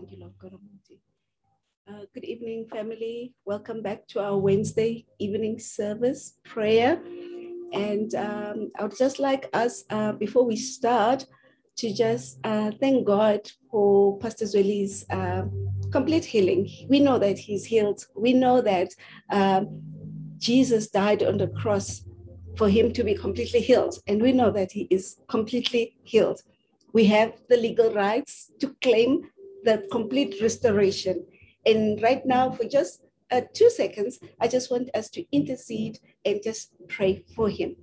Thank you, Lord God. Uh, good evening, family. Welcome back to our Wednesday evening service prayer. And um, I would just like us, uh, before we start, to just uh, thank God for Pastor Zweli's uh, complete healing. We know that he's healed. We know that um, Jesus died on the cross for him to be completely healed. And we know that he is completely healed. We have the legal rights to claim the complete restoration. And right now, for just uh, two seconds, I just want us to intercede and just pray for him.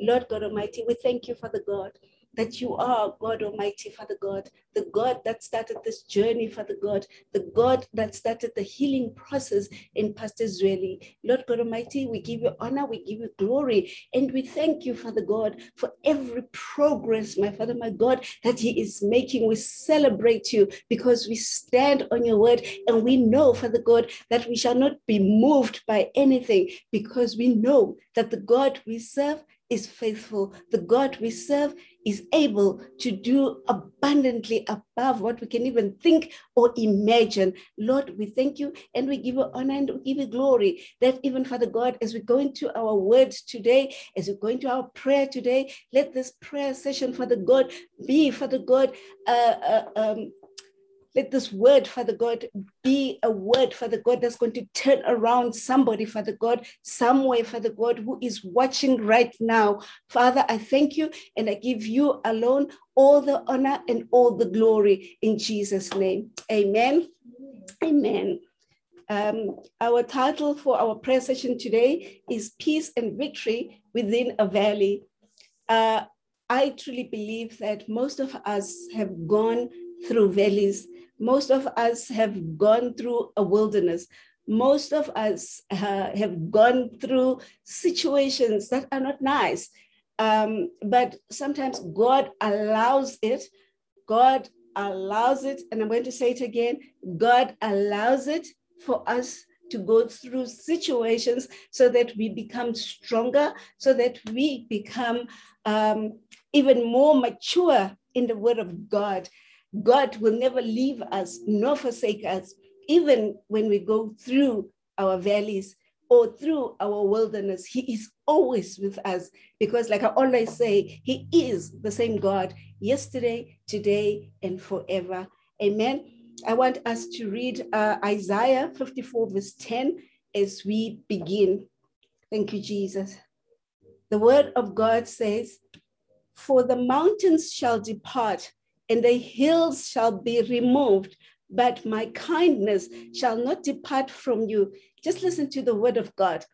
Lord God Almighty, we thank you, Father God, that you are God Almighty, Father God, the God that started this journey, Father God, the God that started the healing process in Pastor Zweli. Lord God Almighty, we give you honor, we give you glory, and we thank you, Father God, for every progress, my Father, my God, that He is making. We celebrate you because we stand on your word and we know, Father God, that we shall not be moved by anything because we know that the God we serve is faithful. The God we serve is able to do abundantly above what we can even think or imagine. Lord, we thank you and we give you honor and we give you glory that even, Father God, as we go into our words today, as we go into our prayer today, let this prayer session, Father God, be, Father God, uh, uh, um, let this word, Father God, be a word, Father God, that's going to turn around somebody, Father God, somewhere, Father God, who is watching right now. Father, I thank you and I give you alone all the honor and all the glory in Jesus' name. Amen. Amen. Um, our title for our prayer session today is Peace and Victory Within a Valley. Uh, I truly believe that most of us have gone through valleys most of us have gone through a wilderness. Most of us uh, have gone through situations that are not nice. Um, but sometimes God allows it. God allows it. And I'm going to say it again God allows it for us to go through situations so that we become stronger, so that we become um, even more mature in the Word of God. God will never leave us nor forsake us, even when we go through our valleys or through our wilderness. He is always with us because, like I always say, He is the same God yesterday, today, and forever. Amen. I want us to read uh, Isaiah 54, verse 10 as we begin. Thank you, Jesus. The word of God says, For the mountains shall depart and the hills shall be removed, but my kindness shall not depart from you. Just listen to the word of God.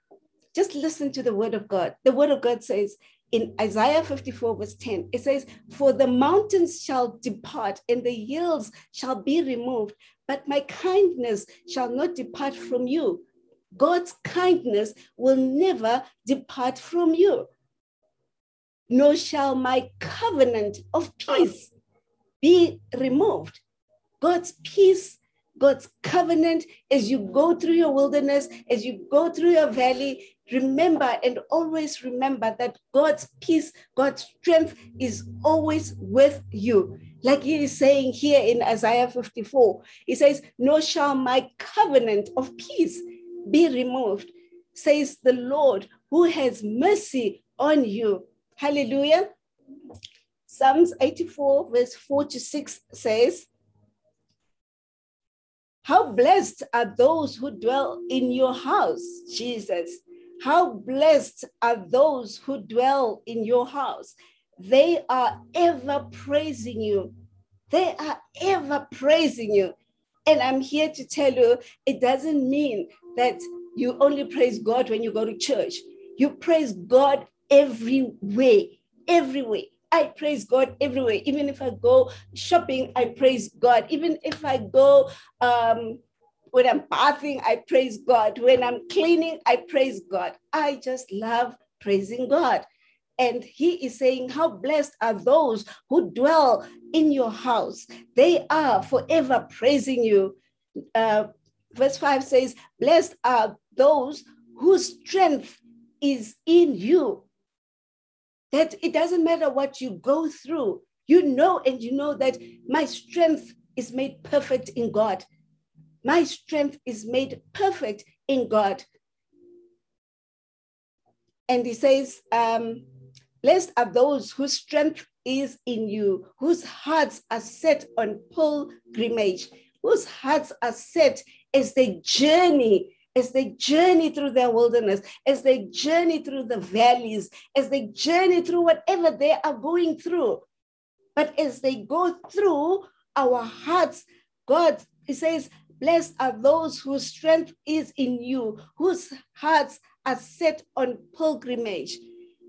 Just listen to the word of God. The word of God says in Isaiah 54, verse 10, it says, For the mountains shall depart and the hills shall be removed, but my kindness shall not depart from you. God's kindness will never depart from you, nor shall my covenant of peace be removed. God's peace, God's covenant, as you go through your wilderness, as you go through your valley, remember and always remember that God's peace, God's strength is always with you. Like he is saying here in Isaiah 54, he says, Nor shall my covenant of peace be removed, says the Lord, who has mercy on you. Hallelujah. Psalms 84, verse 4 to 6 says, How blessed are those who dwell in your house, Jesus. How blessed are those who dwell in your house. They are ever praising you. They are ever praising you. And I'm here to tell you, it doesn't mean that you only praise God when you go to church. You praise God every way, every way. I praise God everywhere. Even if I go shopping, I praise God. Even if I go um, when I'm bathing, I praise God. When I'm cleaning, I praise God. I just love praising God. And he is saying, How blessed are those who dwell in your house. They are forever praising you. Uh, verse 5 says, Blessed are those whose strength is in you that it doesn't matter what you go through. You know, and you know that my strength is made perfect in God. My strength is made perfect in God. And he says, um, Blessed are those whose strength is in you, whose hearts are set on pilgrimage, whose hearts are set as they journey as they journey through their wilderness, as they journey through the valleys, as they journey through whatever they are going through. But as they go through, our hearts, God, He says, Blessed are those whose strength is in you, whose hearts are set on pilgrimage.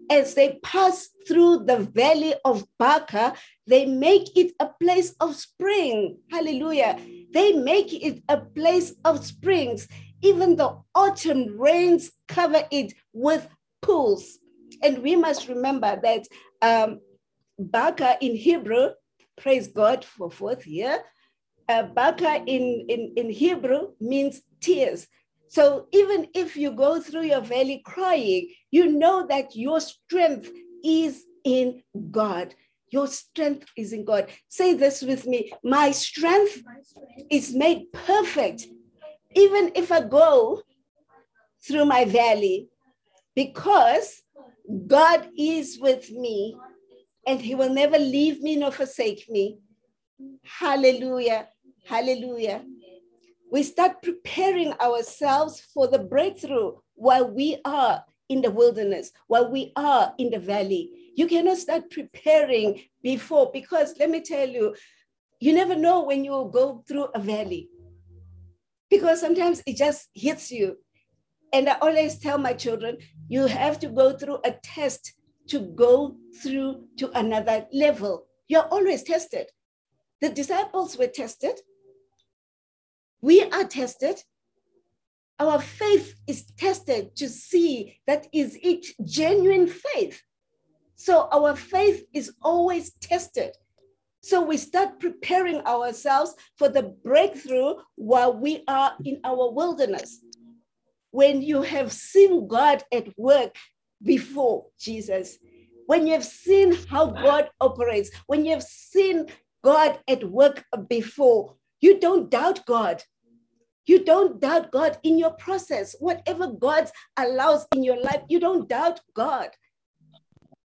As they pass through the valley of Baca, they make it a place of spring. Hallelujah. They make it a place of springs. Even the autumn rains cover it with pools. And we must remember that um, Baca in Hebrew, praise God for fourth year, uh, Baca in, in, in Hebrew means tears. So even if you go through your valley crying, you know that your strength is in God. Your strength is in God. Say this with me My strength, My strength. is made perfect even if I go through my valley, because God is with me and he will never leave me nor forsake me. Hallelujah. Hallelujah. We start preparing ourselves for the breakthrough while we are in the wilderness, while we are in the valley. You cannot start preparing before because let me tell you, you never know when you will go through a valley because sometimes it just hits you. And I always tell my children, you have to go through a test to go through to another level. You're always tested. The disciples were tested. We are tested. Our faith is tested to see that is it genuine faith. So our faith is always tested. So we start preparing ourselves for the breakthrough while we are in our wilderness. When you have seen God at work before Jesus, when you have seen how God operates, when you have seen God at work before, you don't doubt God. You don't doubt God in your process. Whatever God allows in your life, you don't doubt God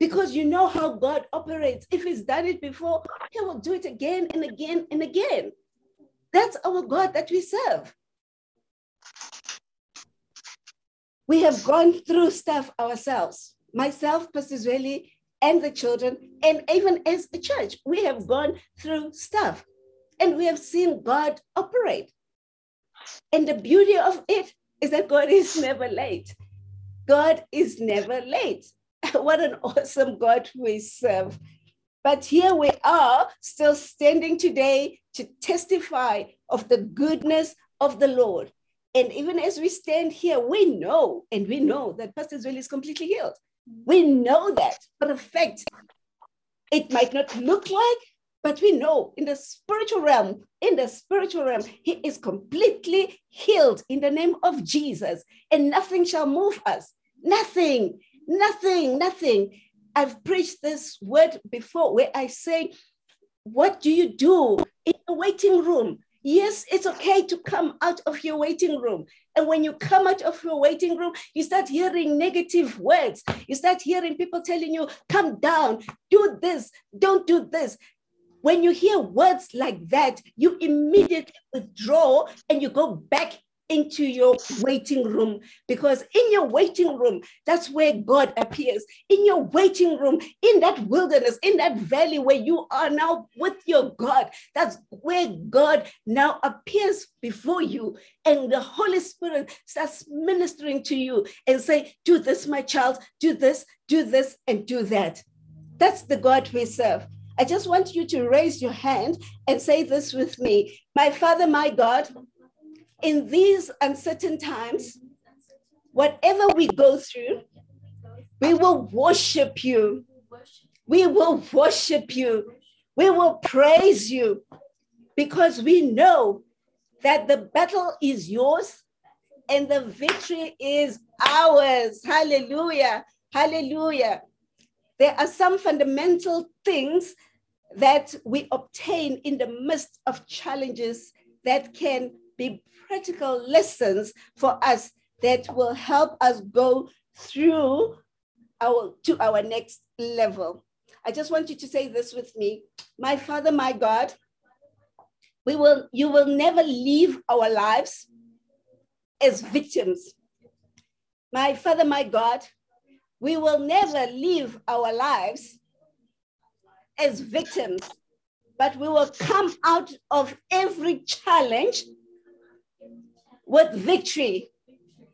because you know how God operates. If He's done it before, He will do it again and again and again. That's our God that we serve. We have gone through stuff ourselves, myself, Pastor Zweli, and the children, and even as a church, we have gone through stuff and we have seen God operate. And the beauty of it is that God is never late. God is never late. what an awesome God we serve. But here we are, still standing today to testify of the goodness of the Lord. And even as we stand here, we know, and we know that Pastor Zweli is completely healed. We know that for a fact. It might not look like, but we know in the spiritual realm, in the spiritual realm, he is completely healed in the name of Jesus, and nothing shall move us. Nothing. Nothing, nothing. I've preached this word before where I say, What do you do in the waiting room? Yes, it's okay to come out of your waiting room. And when you come out of your waiting room, you start hearing negative words. You start hearing people telling you, come down, do this, don't do this. When you hear words like that, you immediately withdraw and you go back into your waiting room because in your waiting room, that's where God appears. In your waiting room, in that wilderness, in that valley where you are now with your God, that's where God now appears before you. And the Holy Spirit starts ministering to you and say, Do this, my child, do this, do this, and do that. That's the God we serve. I just want you to raise your hand and say this with me My Father, my God, in these uncertain times, whatever we go through, we will worship you. We will worship you. We will praise you because we know that the battle is yours and the victory is ours. Hallelujah. Hallelujah. There are some fundamental things that we obtain in the midst of challenges that can be practical lessons for us that will help us go through our to our next level. I just want you to say this with me. My Father, my God, we will you will never leave our lives as victims. My Father, my God, we will never live our lives as victims, but we will come out of every challenge with victory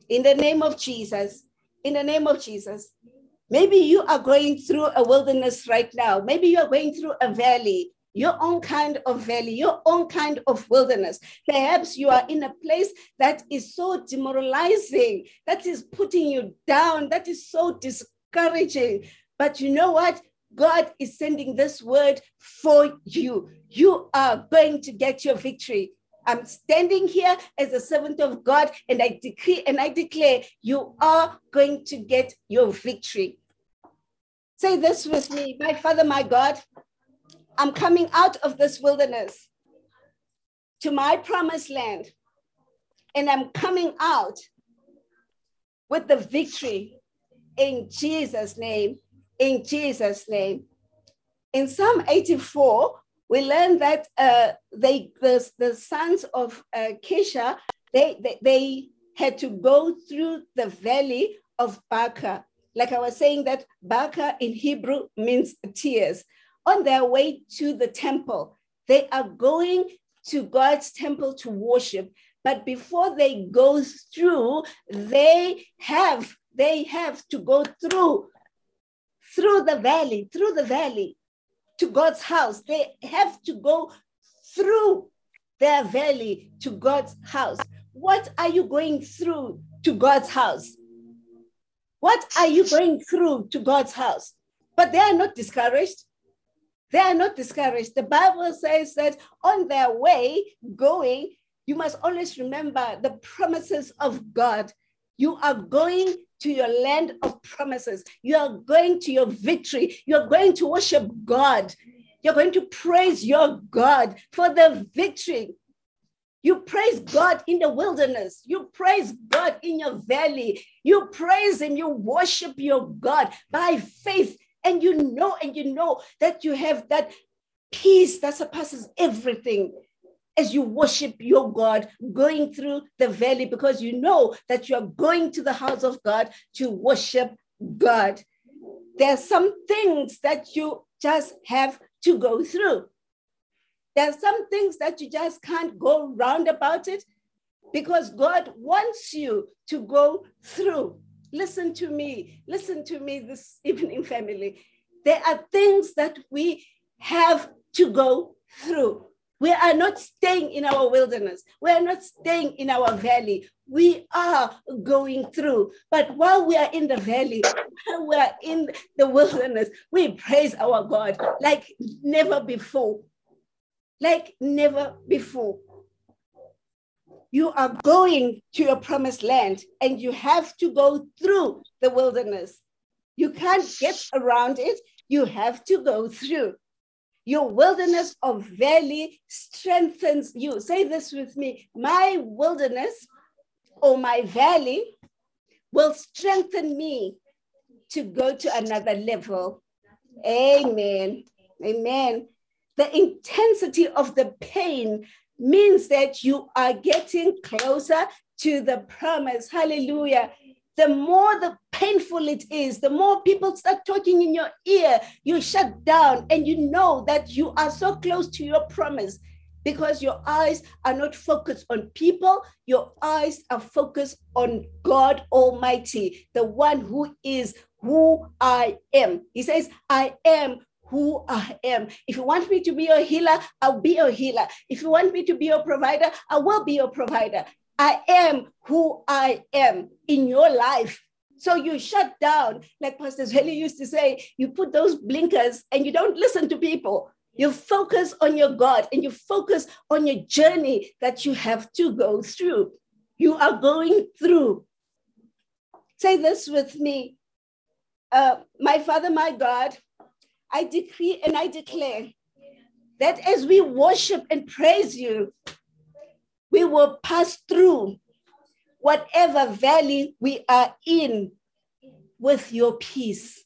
in the name of Jesus. In the name of Jesus. Maybe you are going through a wilderness right now. Maybe you are going through a valley, your own kind of valley, your own kind of wilderness. Perhaps you are in a place that is so demoralizing, that is putting you down, that is so discouraging. But you know what? God is sending this word for you. You are going to get your victory. I'm standing here as a servant of God and I decree and I declare you are going to get your victory. Say this with me My Father, my God, I'm coming out of this wilderness to my promised land and I'm coming out with the victory in Jesus' name. In Jesus' name. In Psalm 84, we learn that uh, they the, the sons of uh, Kisha, they, they, they had to go through the valley of Baca. Like I was saying that Baca in Hebrew means tears. On their way to the temple, they are going to God's temple to worship. But before they go through, they have they have to go through through the valley, through the valley to God's house. They have to go through their valley to God's house. What are you going through to God's house? What are you going through to God's house? But they are not discouraged. They are not discouraged. The Bible says that on their way going, you must always remember the promises of God. You are going to your land of promises. You are going to your victory. You're going to worship God. You're going to praise your God for the victory. You praise God in the wilderness. You praise God in your valley. You praise Him. You worship your God by faith. And you know, and you know that you have that peace that surpasses everything as you worship your God going through the valley because you know that you are going to the house of God to worship God. There are some things that you just have to go through. There are some things that you just can't go round about it because God wants you to go through. Listen to me. Listen to me this evening, family. There are things that we have to go through. We are not staying in our wilderness. We are not staying in our valley. We are going through. But while we are in the valley, while we are in the wilderness, we praise our God like never before. Like never before. You are going to your promised land and you have to go through the wilderness. You can't get around it. You have to go through. Your wilderness of valley strengthens you. Say this with me. My wilderness or my valley will strengthen me to go to another level. Amen. Amen. The intensity of the pain means that you are getting closer to the promise. Hallelujah the more the painful it is, the more people start talking in your ear, you shut down and you know that you are so close to your promise because your eyes are not focused on people, your eyes are focused on God Almighty, the one who is who I am. He says, I am who I am. If you want me to be your healer, I'll be your healer. If you want me to be your provider, I will be your provider. I am who I am in your life. So you shut down, like Pastor Zweli used to say, you put those blinkers and you don't listen to people. You focus on your God and you focus on your journey that you have to go through. You are going through. Say this with me. Uh, my Father, my God, I decree and I declare that as we worship and praise you, we will pass through whatever valley we are in with your peace.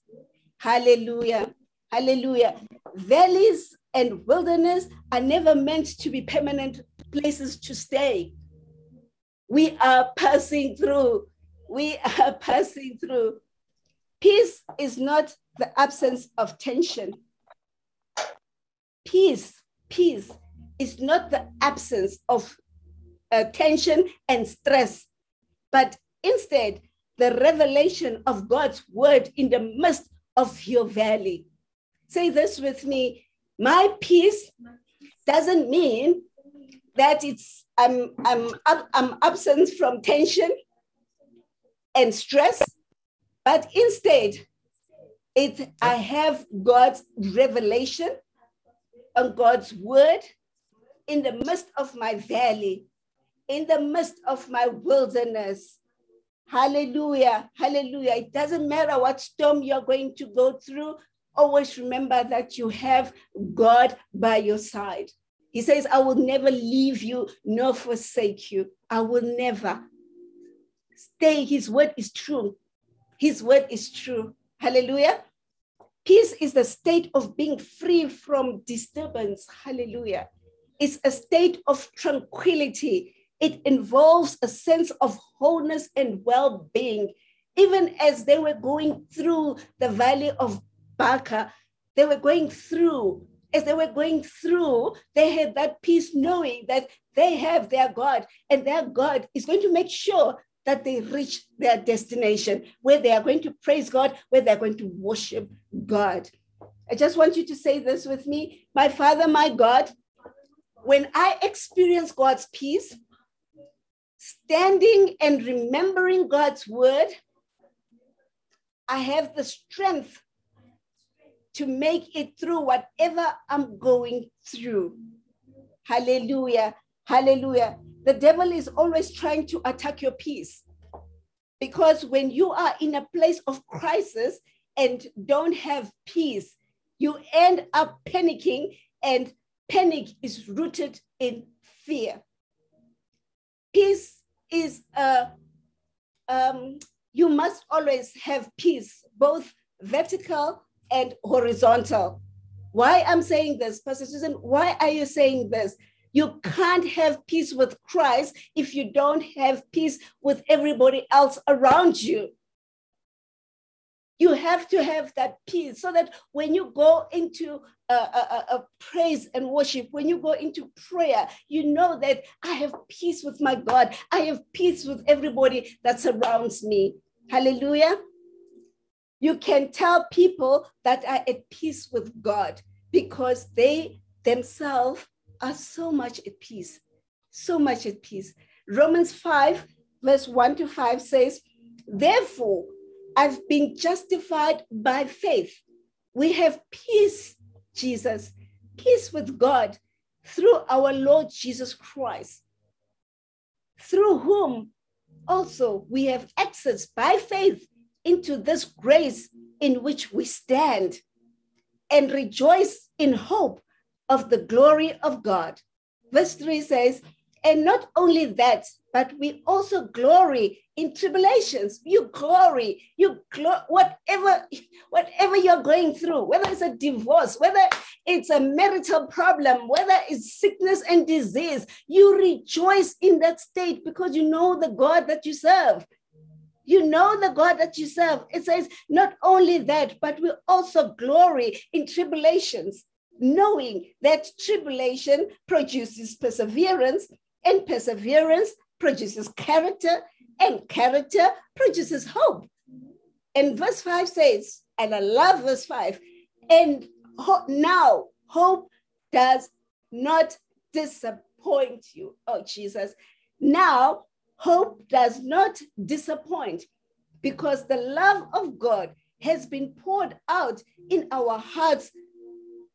Hallelujah. Hallelujah. Valleys and wilderness are never meant to be permanent places to stay. We are passing through. We are passing through. Peace is not the absence of tension. Peace, peace is not the absence of uh, tension and stress, but instead the revelation of God's word in the midst of your valley. Say this with me my peace doesn't mean that it's I'm I'm I'm absent from tension and stress, but instead, it I have God's revelation and God's word in the midst of my valley, in the midst of my wilderness. Hallelujah. Hallelujah. It doesn't matter what storm you're going to go through, always remember that you have God by your side. He says, I will never leave you nor forsake you. I will never. Stay. His word is true. His word is true. Hallelujah. Peace is the state of being free from disturbance. Hallelujah. It's a state of tranquility. It involves a sense of wholeness and well being. Even as they were going through the valley of Baca, they were going through, as they were going through, they had that peace knowing that they have their God and their God is going to make sure that they reach their destination where they are going to praise God, where they're going to worship God. I just want you to say this with me My Father, my God, when I experience God's peace, standing and remembering God's word, I have the strength to make it through whatever I'm going through. Hallelujah. Hallelujah. The devil is always trying to attack your peace. Because when you are in a place of crisis and don't have peace, you end up panicking, and panic is rooted in fear. Peace is a, um, you must always have peace, both vertical and horizontal. Why I'm saying this, Pastor Susan, why are you saying this? You can't have peace with Christ if you don't have peace with everybody else around you. You have to have that peace so that when you go into a, a, a, praise and worship, when you go into prayer, you know that I have peace with my God. I have peace with everybody that surrounds me. Hallelujah. You can tell people that are at peace with God because they themselves are so much at peace, so much at peace. Romans 5, verse 1 to 5 says, Therefore, I've been justified by faith. We have peace, Jesus, peace with God through our Lord Jesus Christ, through whom also we have access by faith into this grace in which we stand and rejoice in hope of the glory of God. Verse 3 says, and not only that, but we also glory in tribulations. You glory, you glo- whatever, whatever you're going through, whether it's a divorce, whether it's a marital problem, whether it's sickness and disease, you rejoice in that state because you know the God that you serve. You know the God that you serve. It says, not only that, but we also glory in tribulations, knowing that tribulation produces perseverance, and perseverance produces character, and character produces hope. And verse 5 says, and I love verse 5, and ho- now hope does not disappoint you. Oh, Jesus. Now hope does not disappoint because the love of God has been poured out in our hearts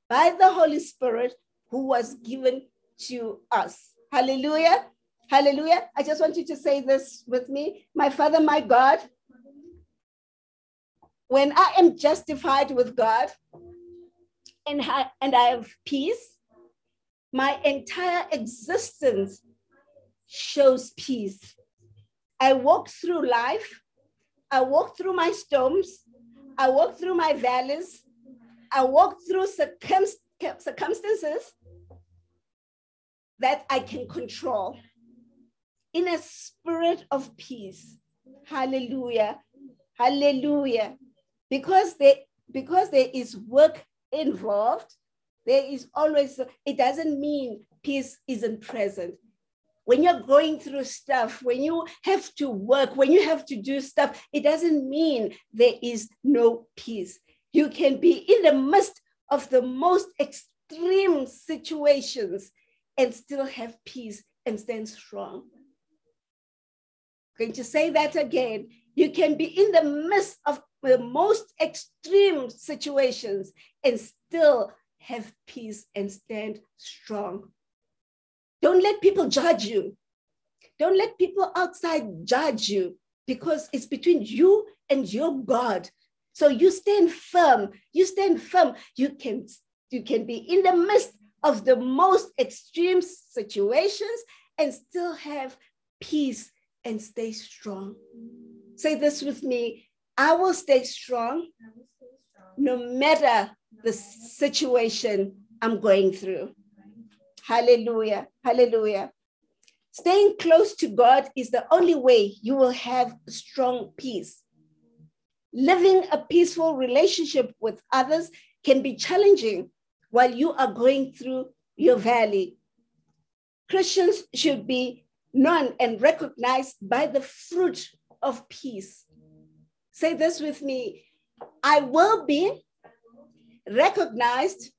by the Holy Spirit who was given to us. Hallelujah. Hallelujah. I just want you to say this with me. My Father, my God, when I am justified with God and I, and I have peace, My entire existence shows peace. I walk through life. I walk through my storms. I walk through my valleys. I walk through circumstances that I can control in a spirit of peace. Hallelujah. Hallelujah. Because there, because there is work involved, there is always, it doesn't mean peace isn't present. When you're going through stuff, when you have to work, when you have to do stuff, it doesn't mean there is no peace. You can be in the midst of the most extreme situations and still have peace and stand strong. I'm going to say that again. You can be in the midst of the most extreme situations and still have peace and stand strong. Don't let people judge you. Don't let people outside judge you because it's between you and your God. So you stand firm. You stand firm. You can you can be in the midst of the most extreme situations and still have peace and stay strong. Say this with me I will stay strong no matter the situation I'm going through. Hallelujah. Hallelujah. Staying close to God is the only way you will have strong peace. Living a peaceful relationship with others can be challenging while you are going through your valley. Christians should be known and recognized by the fruit of peace. Say this with me I will be recognized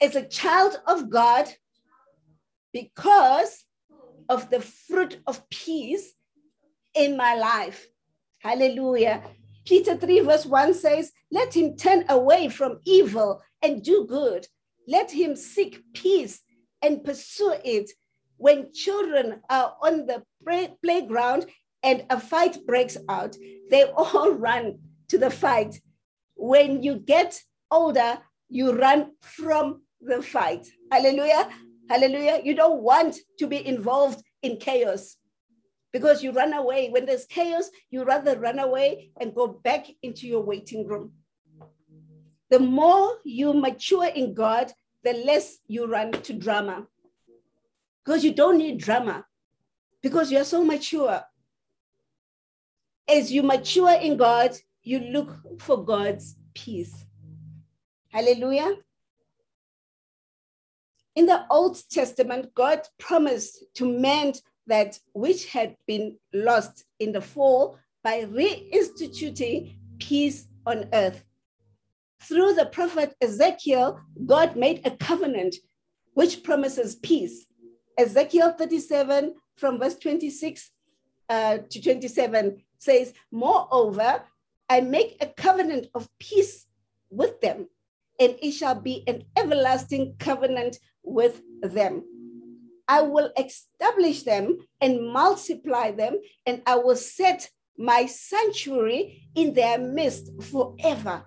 as a child of God because of the fruit of peace in my life. Hallelujah. Peter 3, verse 1 says, Let him turn away from evil and do good, let him seek peace and pursue it. When children are on the play- playground and a fight breaks out, they all run to the fight. When you get older, you run from the fight. Hallelujah. Hallelujah. You don't want to be involved in chaos because you run away. When there's chaos, you rather run away and go back into your waiting room the more you mature in God, the less you run to drama. Because you don't need drama, because you're so mature. As you mature in God, you look for God's peace. Hallelujah. In the Old Testament, God promised to mend that which had been lost in the fall by reinstituting peace on earth through the prophet Ezekiel, God made a covenant which promises peace. Ezekiel 37 from verse 26 uh, to 27 says, Moreover, I make a covenant of peace with them, and it shall be an everlasting covenant with them. I will establish them and multiply them, and I will set my sanctuary in their midst forever.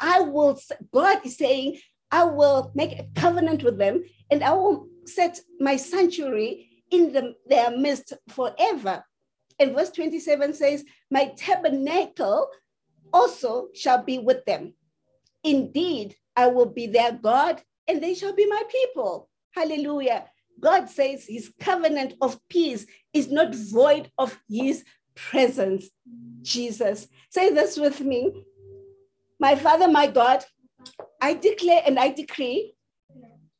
I will, God is saying, I will make a covenant with them and I will set my sanctuary in the, their midst forever. And verse 27 says, My tabernacle also shall be with them. Indeed, I will be their God and they shall be my people. Hallelujah. God says his covenant of peace is not void of his presence. Jesus. Say this with me. My Father, my God, I declare and I decree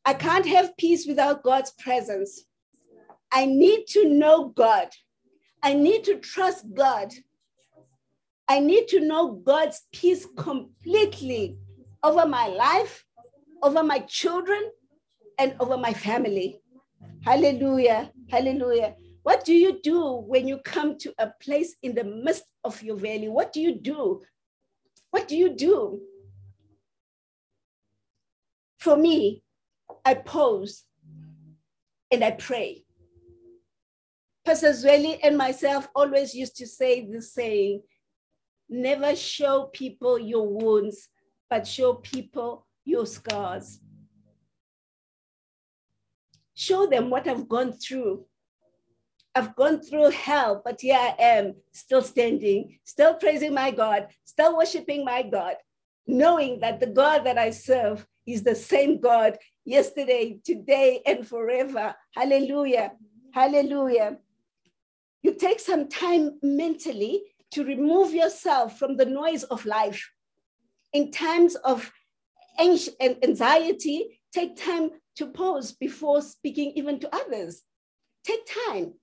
I can't have peace without God's presence. I need to know God. I need to trust God. I need to know God's peace completely over my life, over my children, and over my family. Hallelujah. Hallelujah. What do you do when you come to a place in the midst of your valley? What do you do what do you do? For me, I pause and I pray. Pastor Zweli and myself always used to say the saying never show people your wounds, but show people your scars. show them what I've gone through. I've gone through hell, but here I am, still standing, still praising my God, still worshiping my God, knowing that the God that I serve is the same God yesterday, today, and forever. Hallelujah. Hallelujah. You take some time mentally to remove yourself from the noise of life. In times of anxiety, take time to pause before speaking even to others. Take time.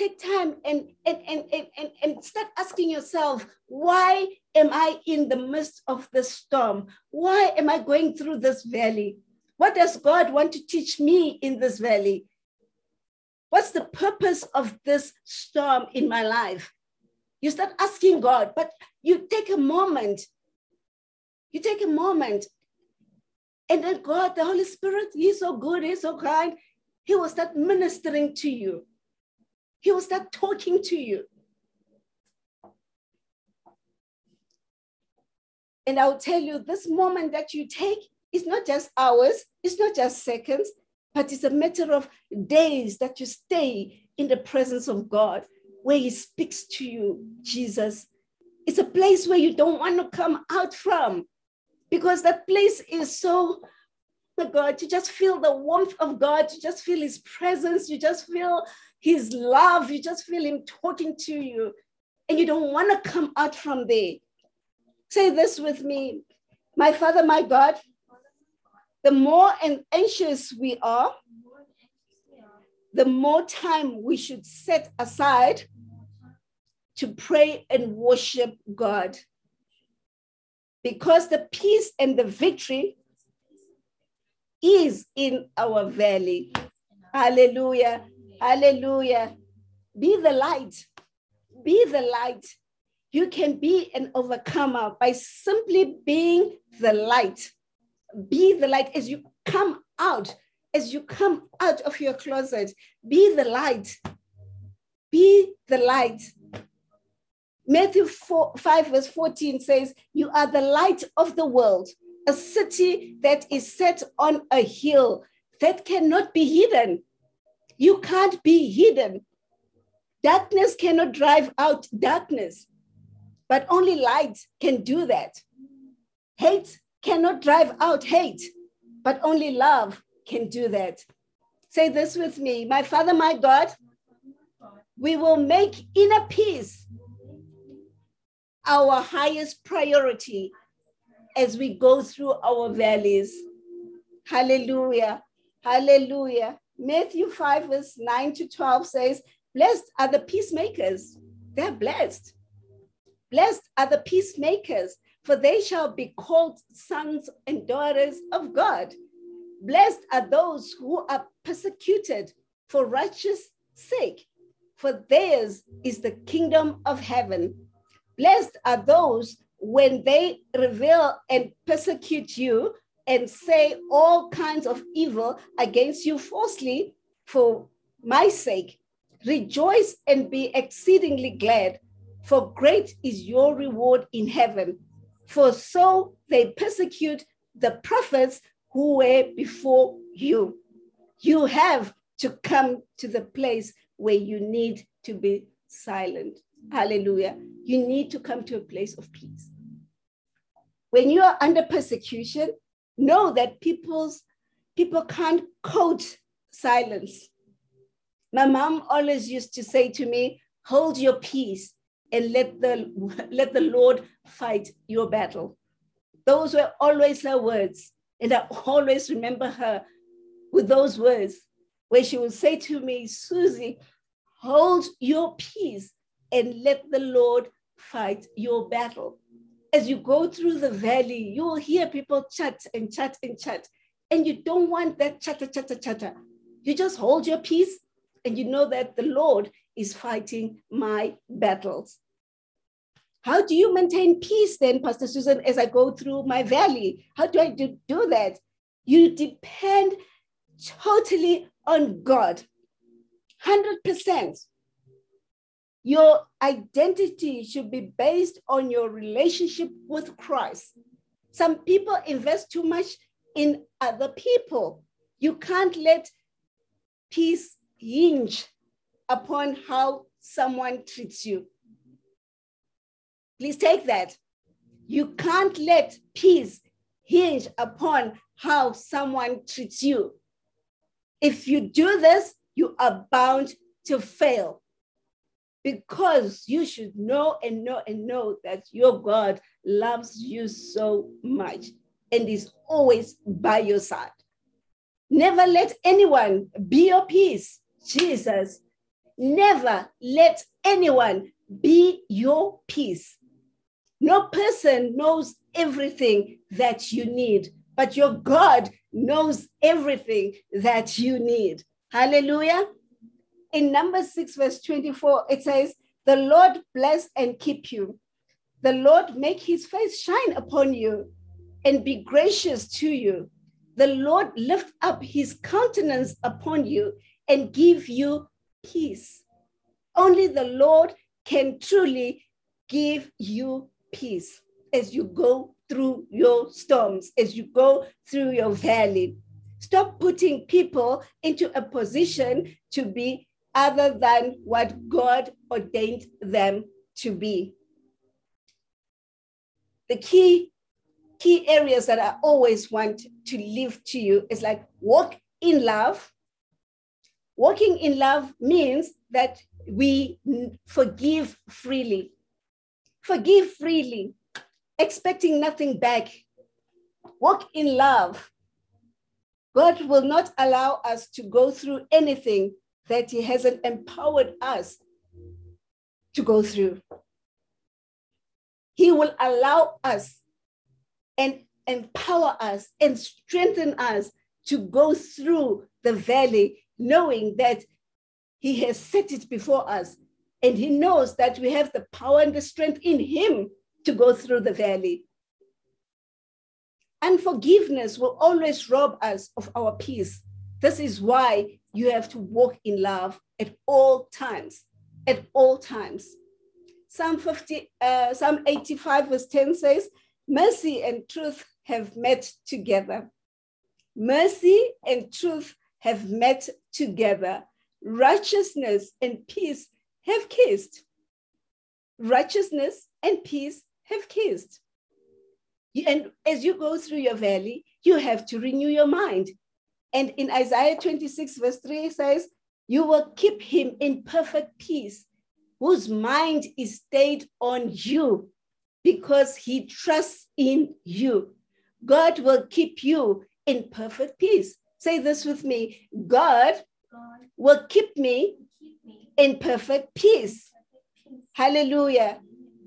Take time and, and, and, and, and start asking yourself, why am I in the midst of this storm? Why am I going through this valley? What does God want to teach me in this valley? What's the purpose of this storm in my life? You start asking God, but you take a moment. You take a moment. And then God, the Holy Spirit, He's so good, He's so kind. He will start ministering to you. He will start talking to you. And I'll tell you, this moment that you take is not just hours, it's not just seconds, but it's a matter of days that you stay in the presence of God where He speaks to you, Jesus. It's a place where you don't want to come out from because that place is so, oh God, you just feel the warmth of God, you just feel His presence, you just feel His love, you just feel Him talking to you, and you don't want to come out from there. Say this with me My Father, my God, the more anxious we are, the more time we should set aside to pray and worship God. Because the peace and the victory is in our valley. Hallelujah. Hallelujah. Be the light. Be the light. You can be an overcomer by simply being the light be the light as you come out, as you come out of your closet. Be the light. Be the light. Matthew 4, 5, verse 14 says, You are the light of the world, a city that is set on a hill that cannot be hidden. You can't be hidden. Darkness cannot drive out darkness, but only light can do that. Hate cannot drive out hate, but only love can do that. Say this with me My Father, my God, we will make inner peace our highest priority as we go through our valleys. Hallelujah. Hallelujah. Matthew 5, verse 9 to 12 says, Blessed are the peacemakers. They're blessed. Blessed are the peacemakers, for they shall be called sons and daughters of God. Blessed are those who are persecuted for righteous sake, for theirs is the kingdom of heaven. Blessed are those when they revile and persecute you and say all kinds of evil against you falsely for my sake. Rejoice and be exceedingly glad, for great is your reward in heaven for so they persecute the prophets who were before you. You have to come to the place where you need to be silent. Hallelujah. You need to come to a place of peace. When you are under persecution, know that people's people can't quote silence. My mom always used to say to me, hold your peace and let the let the Lord fight your battle. Those were always her words. And I always remember her with those words where she would say to me, Susie, hold your peace and let the Lord fight your battle. As you go through the valley, you will hear people chat and chat and chat. And you don't want that chatter, chatter, chatter. You just hold your peace and you know that the Lord is fighting my battles. How do you maintain peace then, Pastor Susan, as I go through my valley? How do I do, do that? You depend totally on God, 100%. Your identity should be based on your relationship with Christ. Some people invest too much in other people. You can't let peace hinge upon how someone treats you. Please take that. You can't let peace hinge upon how someone treats you. If you do this, you are bound to fail because you should know and know and know that your God loves you so much and is always by your side. Never let anyone be your peace. Jesus, never let anyone be your peace. No person knows everything that you need, but your God knows everything that you need. Hallelujah. In Numbers 6, verse 24, it says, The Lord bless and keep you. The Lord make his face shine upon you and be gracious to you. The Lord lift up his countenance upon you and give you peace. Only the Lord can truly give you peace as you go through your storms, as you go through your valley. Stop putting people into a position to be other than what God ordained them to be. The key key areas that I always want to leave to you is like walk in love. Walking in love means that we forgive freely. Forgive freely, expecting nothing back. Walk in love. God will not allow us to go through anything that He hasn't empowered us to go through. He will allow us and empower us and strengthen us to go through the valley, knowing that He has set it before us. And He knows that we have the power and the strength in Him to go through the valley. Unforgiveness will always rob us of our peace. This is why you have to walk in love at all times. At all times. Psalm 50, uh, Psalm 85, verse 10 says, Mercy and truth have met together. Mercy and truth have met together. Righteousness and peace have kissed. Righteousness and peace have kissed. And as you go through your valley, you have to renew your mind. And in Isaiah 26, verse 3 says, You will keep him in perfect peace, whose mind is stayed on you because he trusts in you. God will keep you in perfect peace. Say this with me God, God will keep me, keep me in perfect peace. Perfect peace. Hallelujah.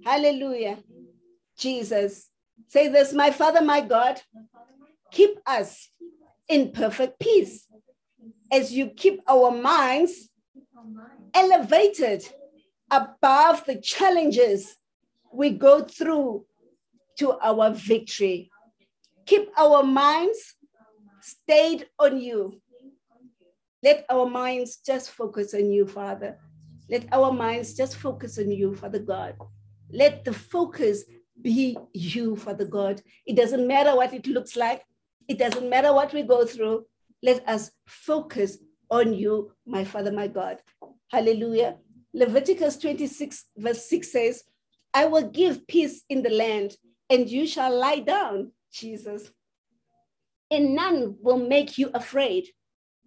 Hallelujah. Jesus. Say this, my Father, my God, keep us in perfect peace as you keep our minds elevated above the challenges we go through to our victory. Keep our minds stayed on you. Let our minds just focus on you, Father. Let our minds just focus on you, Father God. Let the focus be you, Father God. It doesn't matter what it looks like, it doesn't matter what we go through. Let us focus on you, my Father, my God. Hallelujah. Leviticus 26, verse 6 says, I will give peace in the land, and you shall lie down, Jesus. And none will make you afraid.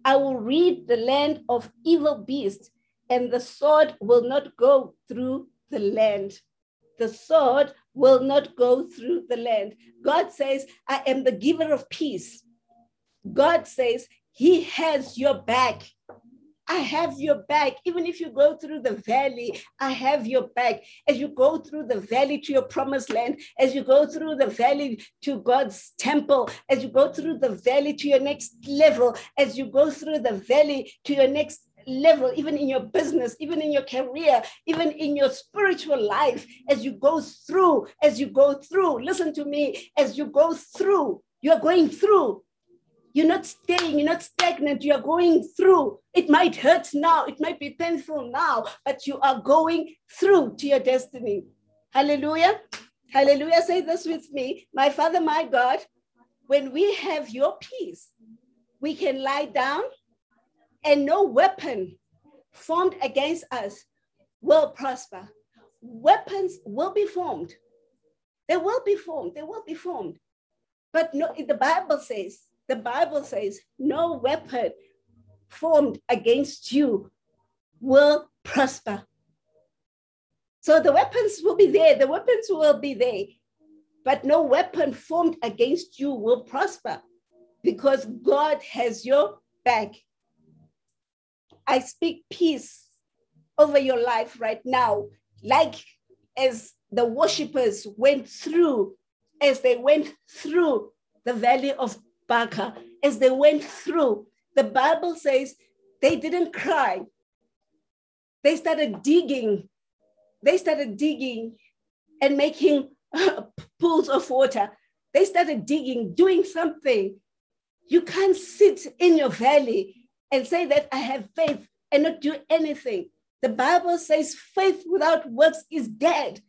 I will rid the land of evil beasts, and the sword will not go through the land. The sword will not go through the land. God says, I am the giver of peace. God says, He has your back. I have your back. Even if you go through the valley, I have your back. As you go through the valley to your promised land, as you go through the valley to God's temple, as you go through the valley to your next level, as you go through the valley to your next level, even in your business, even in your career, even in your spiritual life, as you go through, as you go through, listen to me, as you go through, you're going through, you're not staying, you're not stagnant, you are going through. It might hurt now, it might be painful now, but you are going through to your destiny. Hallelujah. Hallelujah. Say this with me. My Father, my God, when we have your peace, we can lie down and no weapon formed against us will prosper. Weapons will be formed. They will be formed. They will be formed. But no, the Bible says, the Bible says, no weapon formed against you will prosper. So the weapons will be there, the weapons will be there, but no weapon formed against you will prosper because God has your back. I speak peace over your life right now, like as the worshippers went through, as they went through the valley of Baca, as they went through, the Bible says they didn't cry. They started digging. They started digging and making pools of water. They started digging, doing something. You can't sit in your valley and say that I have faith and not do anything. The Bible says faith without works is dead.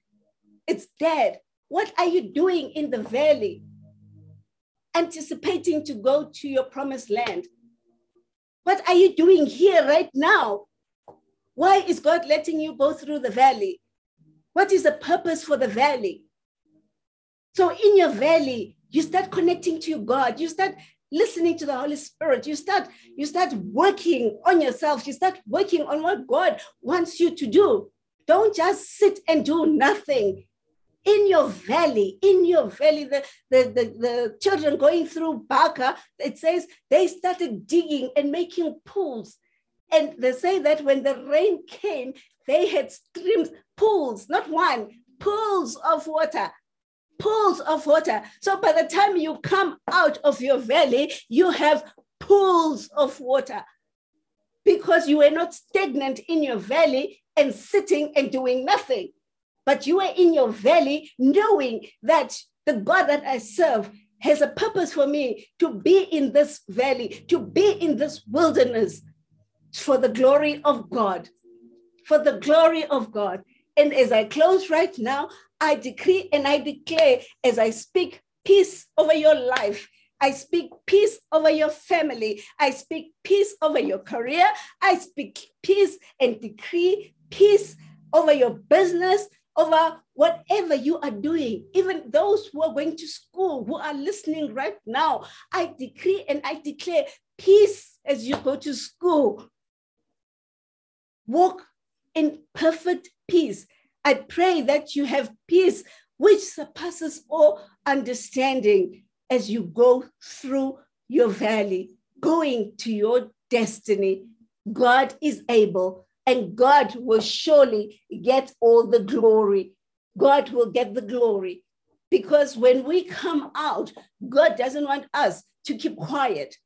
It's dead. What are you doing in the valley? Anticipating to go to your promised land. What are you doing here right now? Why is God letting you go through the valley? What is the purpose for the valley? So, in your valley, you start connecting to God. You start listening to the Holy Spirit. You start, you start working on yourself. You start working on what God wants you to do. Don't just sit and do nothing. In your valley, in your valley, the, the, the, the children going through Baca, it says they started digging and making pools. And they say that when the rain came, they had streams, pools, not one, pools of water pools of water. So by the time you come out of your valley, you have pools of water because you were not stagnant in your valley and sitting and doing nothing. But you were in your valley knowing that the God that I serve has a purpose for me to be in this valley, to be in this wilderness for the glory of God. For the glory of God. And as I close right now, I decree and I declare as I speak peace over your life. I speak peace over your family. I speak peace over your career. I speak peace and decree peace over your business, over whatever you are doing. Even those who are going to school, who are listening right now, I decree and I declare peace as you go to school. Walk in perfect peace I pray that you have peace which surpasses all understanding as you go through your valley, going to your destiny. God is able, and God will surely get all the glory. God will get the glory. Because when we come out, God doesn't want us to keep quiet.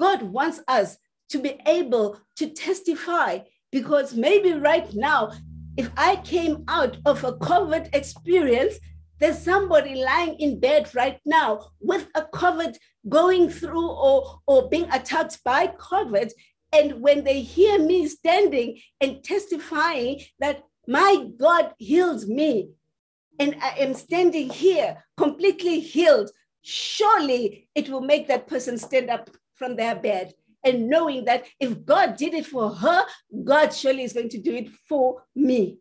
God wants us to be able to testify because maybe right now if I came out of a COVID experience, there's somebody lying in bed right now with a COVID going through or, or being attacked by COVID. And when they hear me standing and testifying that my God healed me, and I am standing here completely healed, surely it will make that person stand up from their bed and knowing that if God did it for her, God surely is going to do it for me.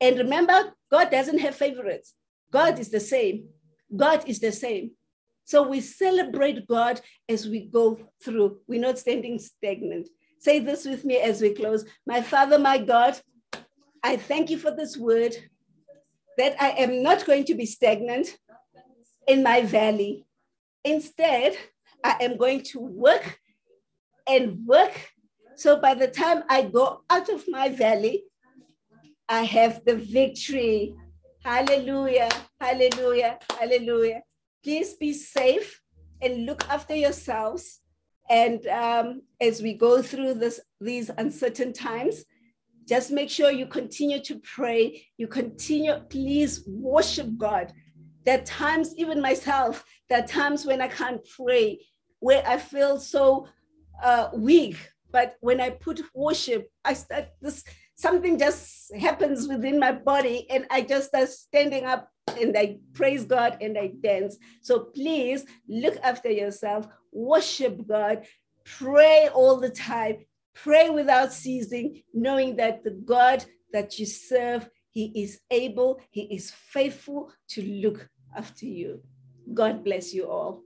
And remember, God doesn't have favorites. God is the same. God is the same. So we celebrate God as we go through. We're not standing stagnant. Say this with me as we close. My Father, my God, I thank you for this word that I am not going to be stagnant in my valley. Instead, I am going to work and work. So by the time I go out of my valley, I have the victory. Hallelujah, hallelujah, hallelujah. Please be safe and look after yourselves. And um, as we go through this, these uncertain times, just make sure you continue to pray. You continue, please worship God. There are times, even myself, there are times when I can't pray, where I feel so uh, weak. But when I put worship, I start this something just happens within my body and I just start standing up and I praise God and I dance. So please look after yourself, worship God, pray all the time, pray without ceasing, knowing that the God that you serve, He is able, He is faithful to look after you. God bless you all.